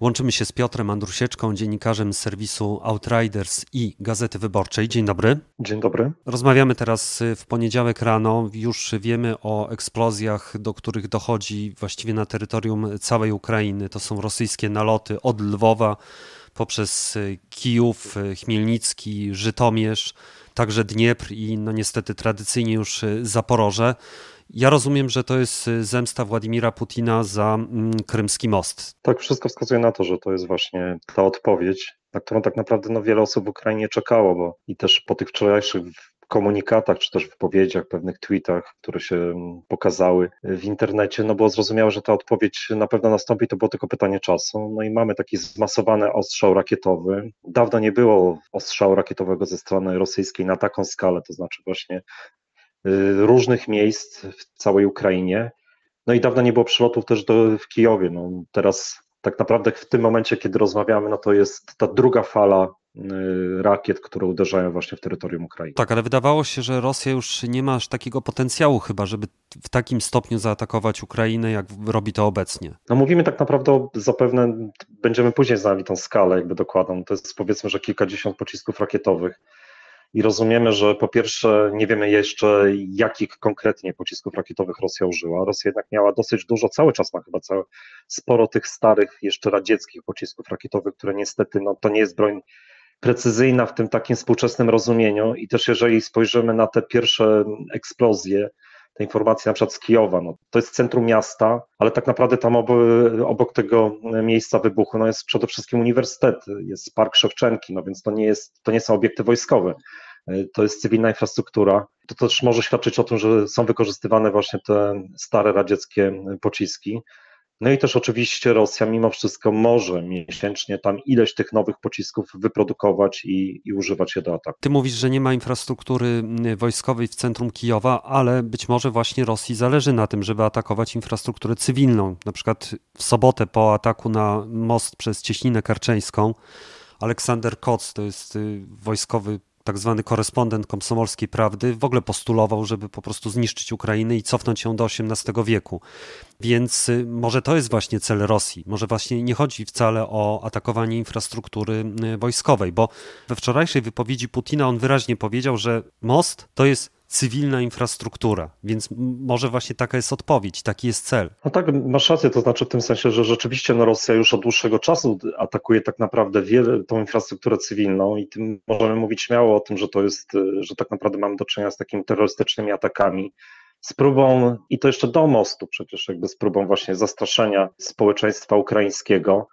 Łączymy się z Piotrem Andrusieczką, dziennikarzem serwisu Outriders i Gazety Wyborczej. Dzień dobry. Dzień dobry. Rozmawiamy teraz w poniedziałek rano. Już wiemy o eksplozjach, do których dochodzi właściwie na terytorium całej Ukrainy. To są rosyjskie naloty od Lwowa poprzez Kijów, Chmielnicki, Żytomierz, także Dniepr i no niestety tradycyjnie już Zaporoże. Ja rozumiem, że to jest y, zemsta Władimira Putina za mm, krymski most. Tak, wszystko wskazuje na to, że to jest właśnie ta odpowiedź, na którą tak naprawdę no, wiele osób w Ukrainie czekało, bo i też po tych wczorajszych komunikatach, czy też wypowiedziach, pewnych tweetach, które się mm, pokazały w internecie, no było zrozumiałe, że ta odpowiedź na pewno nastąpi, to było tylko pytanie czasu. No i mamy taki zmasowany ostrzał rakietowy. Dawno nie było ostrzału rakietowego ze strony rosyjskiej na taką skalę, to znaczy właśnie różnych miejsc w całej Ukrainie. No i dawno nie było przylotów też do, w Kijowie. No, teraz tak naprawdę w tym momencie, kiedy rozmawiamy, no to jest ta druga fala y, rakiet, które uderzają właśnie w terytorium Ukrainy. Tak, ale wydawało się, że Rosja już nie ma aż takiego potencjału chyba, żeby w takim stopniu zaatakować Ukrainę, jak robi to obecnie. No mówimy tak naprawdę, o, zapewne będziemy później znali tą skalę jakby dokładną. To jest powiedzmy, że kilkadziesiąt pocisków rakietowych i rozumiemy, że po pierwsze nie wiemy jeszcze, jakich konkretnie pocisków rakietowych Rosja użyła. Rosja jednak miała dosyć dużo, cały czas ma chyba całe, sporo tych starych, jeszcze radzieckich pocisków rakietowych, które niestety no, to nie jest broń precyzyjna w tym takim współczesnym rozumieniu. I też jeżeli spojrzymy na te pierwsze eksplozje, te informacje na przykład z Kijowa, no, to jest centrum miasta, ale tak naprawdę tam ob, obok tego miejsca wybuchu no, jest przede wszystkim uniwersytet, jest park Szewczenki, no więc to nie, jest, to nie są obiekty wojskowe, to jest cywilna infrastruktura. To też może świadczyć o tym, że są wykorzystywane właśnie te stare radzieckie pociski. No i też oczywiście Rosja mimo wszystko może miesięcznie tam ileś tych nowych pocisków wyprodukować i, i używać je do ataku. Ty mówisz, że nie ma infrastruktury wojskowej w centrum Kijowa, ale być może właśnie Rosji zależy na tym, żeby atakować infrastrukturę cywilną. Na przykład w sobotę po ataku na most przez Cieśninę Karczeńską Aleksander Koc, to jest y, wojskowy tak zwany korespondent komsomolskiej prawdy, w ogóle postulował, żeby po prostu zniszczyć Ukrainę i cofnąć ją do XVIII wieku. Więc y, może to jest właśnie cel Rosji. Może właśnie nie chodzi wcale o atakowanie infrastruktury y, wojskowej, bo we wczorajszej wypowiedzi Putina on wyraźnie powiedział, że most to jest cywilna infrastruktura, więc może właśnie taka jest odpowiedź, taki jest cel. No tak, masz rację, to znaczy w tym sensie, że rzeczywiście no Rosja już od dłuższego czasu atakuje tak naprawdę wiele, tą infrastrukturę cywilną i tym możemy mówić śmiało o tym, że to jest, że tak naprawdę mamy do czynienia z takimi terrorystycznymi atakami, z próbą, i to jeszcze do mostu przecież, jakby z próbą właśnie zastraszenia społeczeństwa ukraińskiego.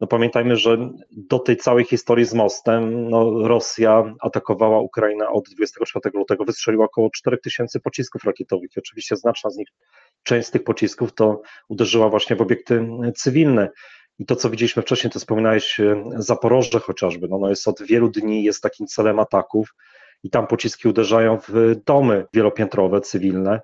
No pamiętajmy, że do tej całej historii z mostem no Rosja atakowała Ukrainę od 24 lutego, wystrzeliła około 4000 pocisków rakietowych i oczywiście znaczna z nich, część z tych pocisków to uderzyła właśnie w obiekty cywilne. I to, co widzieliśmy wcześniej, to wspominałeś e, Zaporoże chociażby, no, jest od wielu dni, jest takim celem ataków i tam pociski uderzają w domy wielopiętrowe, cywilne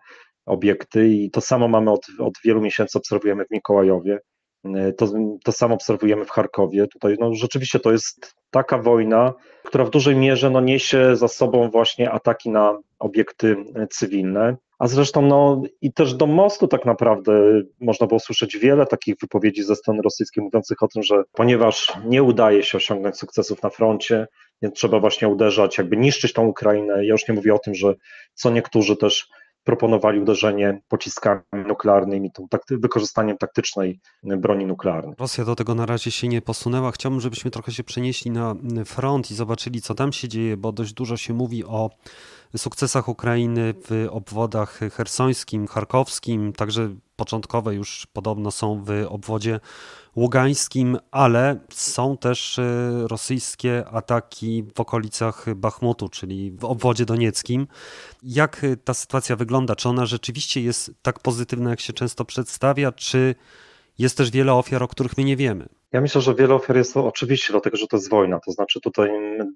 obiekty i to samo mamy od, od wielu miesięcy, obserwujemy w Mikołajowie. E, to, to samo obserwujemy w Charkowie. Tutaj no, rzeczywiście to jest taka wojna, która w dużej mierze no, niesie za sobą właśnie ataki na obiekty cywilne. A zresztą, no i też do mostu tak naprawdę można było słyszeć wiele takich wypowiedzi ze strony rosyjskiej mówiących o tym, że ponieważ nie udaje się osiągnąć sukcesów na froncie, więc trzeba właśnie uderzać, jakby niszczyć tą Ukrainę. Ja już nie mówię o tym, że co niektórzy też proponowali uderzenie pociskami nuklearnymi, tą takty, wykorzystaniem taktycznej broni nuklearnej. Rosja do tego na razie się nie posunęła. Chciałbym, żebyśmy trochę się przenieśli na front i zobaczyli, co tam się dzieje, bo dość dużo się mówi o sukcesach Ukrainy w obwodach hersońskim, charkowskim, także początkowe już podobno są w obwodzie ługańskim, ale są też e, rosyjskie ataki w okolicach Bachmutu, czyli w obwodzie donieckim. Jak ta sytuacja wygląda? Czy ona rzeczywiście jest tak pozytywna, jak się często przedstawia, czy jest też wiele ofiar, o których my nie wiemy? Ja myślę, że wiele ofiar jest oczywiście, dlatego że to jest wojna. To znaczy, tutaj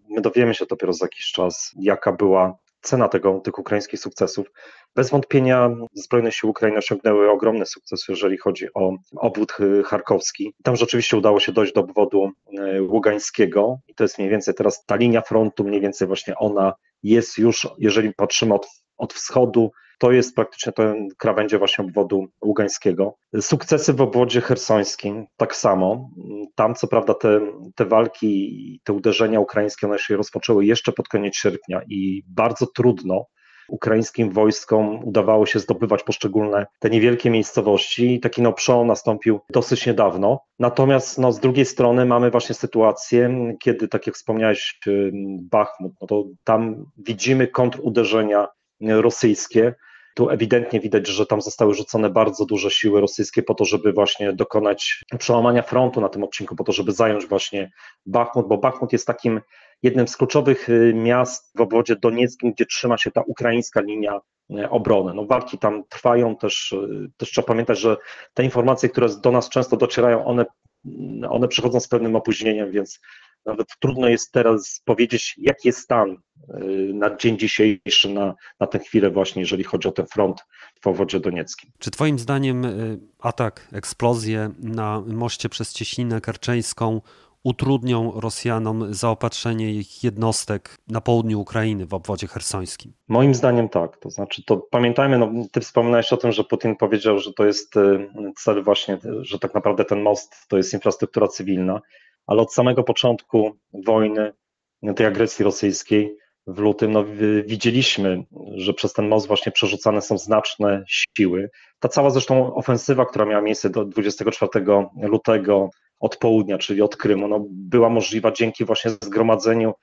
my dowiemy się dopiero za jakiś czas, jaka była cena tego, tych ukraińskich sukcesów. Bez wątpienia zbrojne siły Ukrainy osiągnęły ogromny sukces, jeżeli chodzi o obwód charkowski. Tam rzeczywiście udało się dojść do obwodu e, ługańskiego i to jest mniej więcej teraz ta linia frontu, mniej więcej właśnie ona jest już, jeżeli patrzymy od, od wschodu, to jest praktycznie ten krawędzie właśnie obwodu ługańskiego. Sukcesy w obwodzie hersońskim tak samo. Tam co prawda te, te walki, te uderzenia ukraińskie, one się rozpoczęły jeszcze pod koniec sierpnia i bardzo trudno ukraińskim wojskom udawało się zdobywać poszczególne te niewielkie miejscowości. Taki no przełom nastąpił dosyć niedawno. Natomiast no, z drugiej strony mamy właśnie sytuację, kiedy, tak jak wspomniałeś, Bachmut, no to tam widzimy kontruderzenia rosyjskie. Tu ewidentnie widać, że tam zostały rzucone bardzo duże siły rosyjskie po to, żeby właśnie dokonać przełamania frontu na tym odcinku, po to, żeby zająć właśnie Bachmut, bo Bachmut jest takim jednym z kluczowych y, miast w obwodzie donieckim, gdzie trzyma się ta ukraińska linia y, obrony. No walki tam trwają, też, y, też trzeba pamiętać, że te informacje, które do nas często docierają, one, one przychodzą z pewnym opóźnieniem, więc nawet trudno jest teraz powiedzieć, jaki jest stan na dzień dzisiejszy, na, na tę chwilę właśnie, jeżeli chodzi o ten front w obwodzie donieckim. Czy twoim zdaniem atak, eksplozje na moście przez Cieśninę Karczeńską utrudnią Rosjanom zaopatrzenie ich jednostek na południu Ukrainy w obwodzie hersońskim? Moim zdaniem tak. To znaczy, to pamiętajmy, no, ty wspominałeś o tym, że Putin powiedział, że to jest y, cel właśnie, że tak naprawdę ten most to jest infrastruktura cywilna, ale od samego początku wojny, tej agresji rosyjskiej w lutym, no, widzieliśmy, że przez ten most właśnie przerzucane są znaczne siły. Ta cała zresztą ofensywa, która miała miejsce do 24 lutego, od południa, czyli od Krymu, no, była możliwa dzięki właśnie zgromadzeniu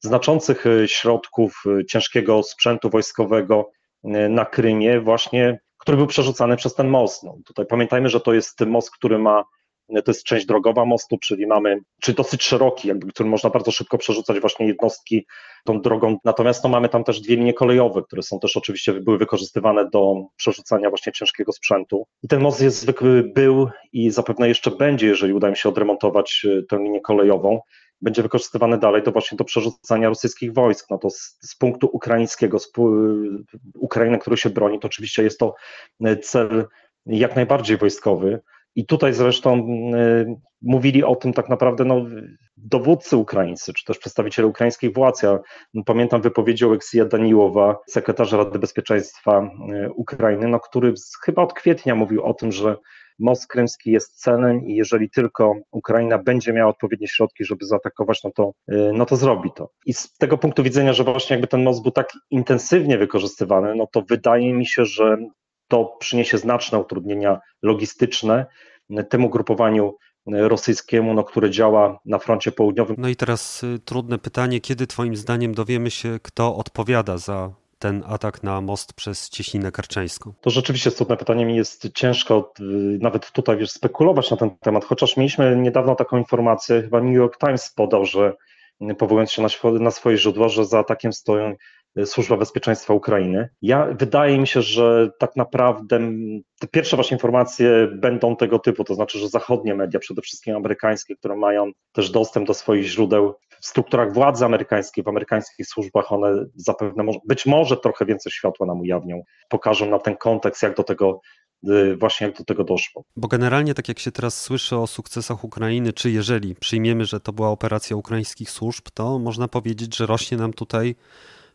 znaczących e, środków e, ciężkiego sprzętu wojskowego e, na Krymie, właśnie, który był przerzucany przez ten most. No, tutaj pamiętajmy, że to jest most, który ma to jest część drogowa mostu, czyli mamy, czyli dosyć szeroki, jakby, który można bardzo szybko przerzucać właśnie jednostki tą drogą. Natomiast no, mamy tam też dwie linie kolejowe, które są też oczywiście były wykorzystywane do przerzucania właśnie ciężkiego sprzętu. I ten most jest zwykły, był i zapewne jeszcze będzie, jeżeli uda mi się odremontować y, tę linię kolejową, będzie wykorzystywany dalej do właśnie do przerzucania rosyjskich wojsk. No to z, z punktu ukraińskiego, z Ukrainy, który się broni, to oczywiście jest to cel jak najbardziej wojskowy. I tutaj zresztą y, mówili o tym tak naprawdę no, dowódcy ukraińscy, czy też przedstawiciele ukraińskich władz. Ja pamiętam wypowiedzi Oleksija Daniłowa, sekretarza Rady Bezpieczeństwa y, Ukrainy, no, który chyba od kwietnia mówił o tym, że most krymski jest celem i jeżeli tylko Ukraina będzie miała odpowiednie środki, żeby zaatakować, no to, y, no to zrobi to. I z tego punktu widzenia, że właśnie jakby ten most był tak intensywnie wykorzystywany, no to wydaje mi się, że to przyniesie znaczne utrudnienia logistyczne temu grupowaniu rosyjskiemu, no, które działa na froncie południowym. No i teraz y, trudne pytanie, kiedy Twoim zdaniem dowiemy się, kto odpowiada za ten atak na most przez Cieśninę Karczeńską? To rzeczywiście jest trudne pytanie. Mi jest ciężko y, nawet tutaj wiesz, spekulować na ten temat, chociaż mieliśmy niedawno taką informację, chyba New York Times podał, że powołując się na, na swoje źródła, że za atakiem stoją Służba Bezpieczeństwa Ukrainy. Ja wydaje mi się, że tak naprawdę te pierwsze właśnie informacje będą tego typu, to znaczy, że zachodnie media, przede wszystkim amerykańskie, które mają też dostęp do swoich źródeł w strukturach władzy amerykańskiej, w amerykańskich służbach, one zapewne być może trochę więcej światła nam ujawnią, pokażą nam ten kontekst, jak do tego y, właśnie jak do tego doszło. Bo generalnie, tak jak się teraz słyszy o sukcesach Ukrainy, czy jeżeli przyjmiemy, że to była operacja ukraińskich służb, to można powiedzieć, że rośnie nam tutaj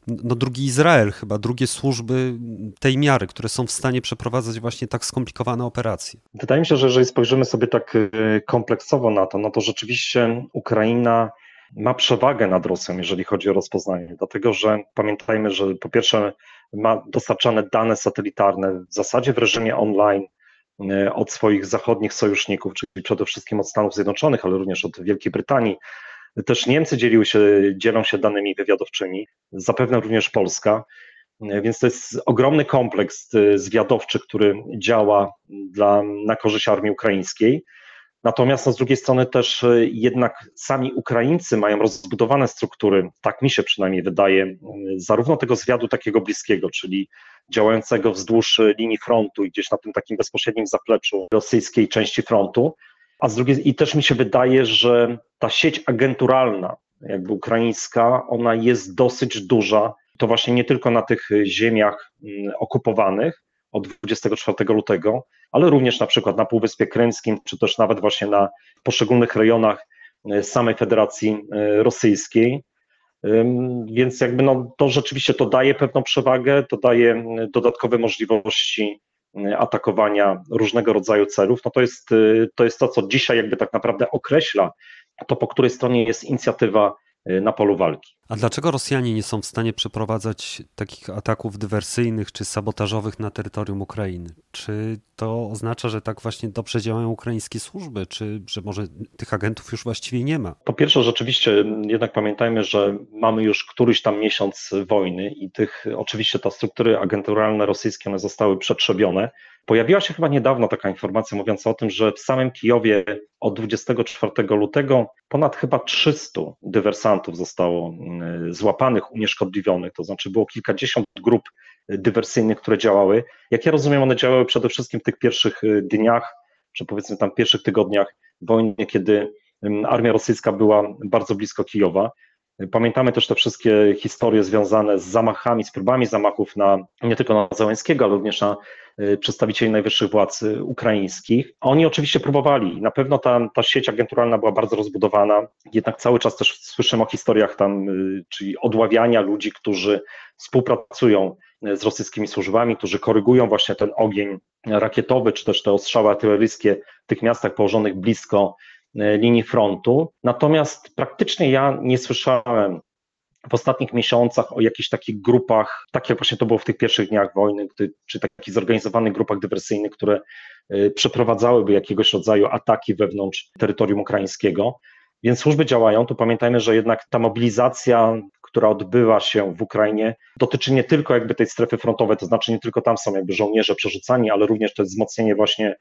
no drugi Izrael chyba, drugie służby tej miary, które są w stanie przeprowadzać właśnie tak skomplikowane operacje. Wydaje mi się, że jeżeli spojrzymy sobie tak y, kompleksowo na to, no to rzeczywiście Ukraina ma przewagę nad Rosją, jeżeli chodzi o rozpoznanie, dlatego że pamiętajmy, że po pierwsze ma dostarczane dane satelitarne w zasadzie w reżimie online y, od swoich zachodnich sojuszników, czyli przede wszystkim od Stanów Zjednoczonych, ale również od Wielkiej Brytanii, też Niemcy dzieliły się, dzielą się danymi wywiadowczymi, zapewne również Polska. Więc to jest ogromny kompleks y, zwiadowczy, który działa dla, na korzyść armii ukraińskiej. Natomiast no, z drugiej strony też y, jednak sami Ukraińcy mają rozbudowane struktury, tak mi się przynajmniej wydaje, y, zarówno tego zwiadu takiego bliskiego, czyli działającego wzdłuż linii frontu i gdzieś na tym takim bezpośrednim zapleczu rosyjskiej części frontu, a z drugiej i też mi się wydaje, że ta sieć agenturalna, jakby ukraińska, ona jest dosyć duża. To właśnie nie tylko na tych ziemiach mm, okupowanych od 24 lutego, ale również na przykład na Półwyspie Krymskim, czy też nawet właśnie na poszczególnych rejonach e, samej Federacji e, Rosyjskiej. Więc jakby no, to rzeczywiście to daje pewną przewagę, to daje dodatkowe możliwości atakowania różnego rodzaju celów. No to jest, to jest to, co dzisiaj jakby tak naprawdę określa to, po której stronie jest inicjatywa Y, na polu walki. A dlaczego Rosjanie nie są w stanie przeprowadzać takich ataków dywersyjnych czy sabotażowych na terytorium Ukrainy? Czy to oznacza, że tak właśnie dobrze działają ukraińskie służby, czy że może tych agentów już właściwie nie ma? Po pierwsze, rzeczywiście jednak pamiętajmy, że mamy już któryś tam miesiąc wojny i tych oczywiście te struktury agenturalne rosyjskie one zostały przetrzebione. Pojawiła się chyba niedawno taka informacja mówiąca o tym, że w samym Kijowie od 24 lutego ponad chyba 300 dywersantów zostało mm, złapanych, unieszkodliwionych, to znaczy było kilkadziesiąt grup dywersyjnych, które działały. Jak ja rozumiem, one działały przede wszystkim w tych pierwszych y, dniach, czy powiedzmy tam pierwszych tygodniach wojny, kiedy armia rosyjska była bardzo blisko Kijowa. Pamiętamy też te wszystkie historie związane z zamachami, z próbami zamachów na nie tylko na Załęskiego, ale również na y, przedstawicieli najwyższych władz y, ukraińskich. Oni oczywiście próbowali, na pewno ta, ta sieć agenturalna była bardzo rozbudowana, jednak cały czas też słyszymy o historiach tam, y, czyli odławiania ludzi, którzy współpracują z rosyjskimi służbami, którzy korygują właśnie ten ogień rakietowy, czy też te ostrzały artyleryjskie w tych miastach położonych blisko linii frontu. Natomiast praktycznie ja nie słyszałem w ostatnich miesiącach o jakichś takich grupach, tak jak właśnie to było w tych pierwszych dniach wojny, gdy, czy takich zorganizowanych grupach dywersyjnych, które e, przeprowadzałyby jakiegoś rodzaju ataki wewnątrz terytorium ukraińskiego. Więc służby działają. Tu pamiętajmy, że jednak ta mobilizacja, która odbywa się w Ukrainie, dotyczy nie tylko jakby tej strefy frontowej, to znaczy nie tylko tam są jakby żołnierze przerzucani, ale również to jest wzmocnienie właśnie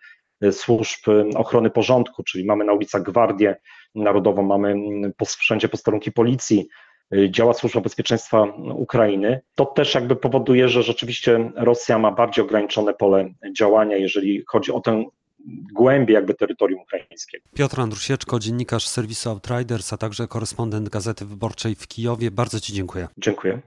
służb ochrony porządku, czyli mamy na ulicach Gwardię Narodową, mamy wszędzie posterunki policji, działa Służba Bezpieczeństwa Ukrainy, to też jakby powoduje, że rzeczywiście Rosja ma bardziej ograniczone pole działania, jeżeli chodzi o tę głębię jakby terytorium ukraińskiego. Piotr Andrusieczko, dziennikarz serwisu Outriders, a także korespondent Gazety Wyborczej w Kijowie. Bardzo Ci dziękuję. Dziękuję.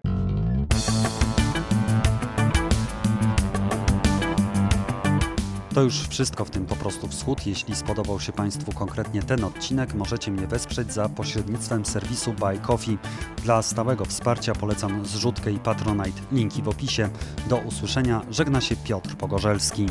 To już wszystko w tym po prostu wschód. Jeśli spodobał się Państwu konkretnie ten odcinek, możecie mnie wesprzeć za pośrednictwem serwisu Buy Coffee. Dla stałego wsparcia polecam zrzutkę i Patronite. Linki w opisie. Do usłyszenia. Żegna się Piotr Pogorzelski.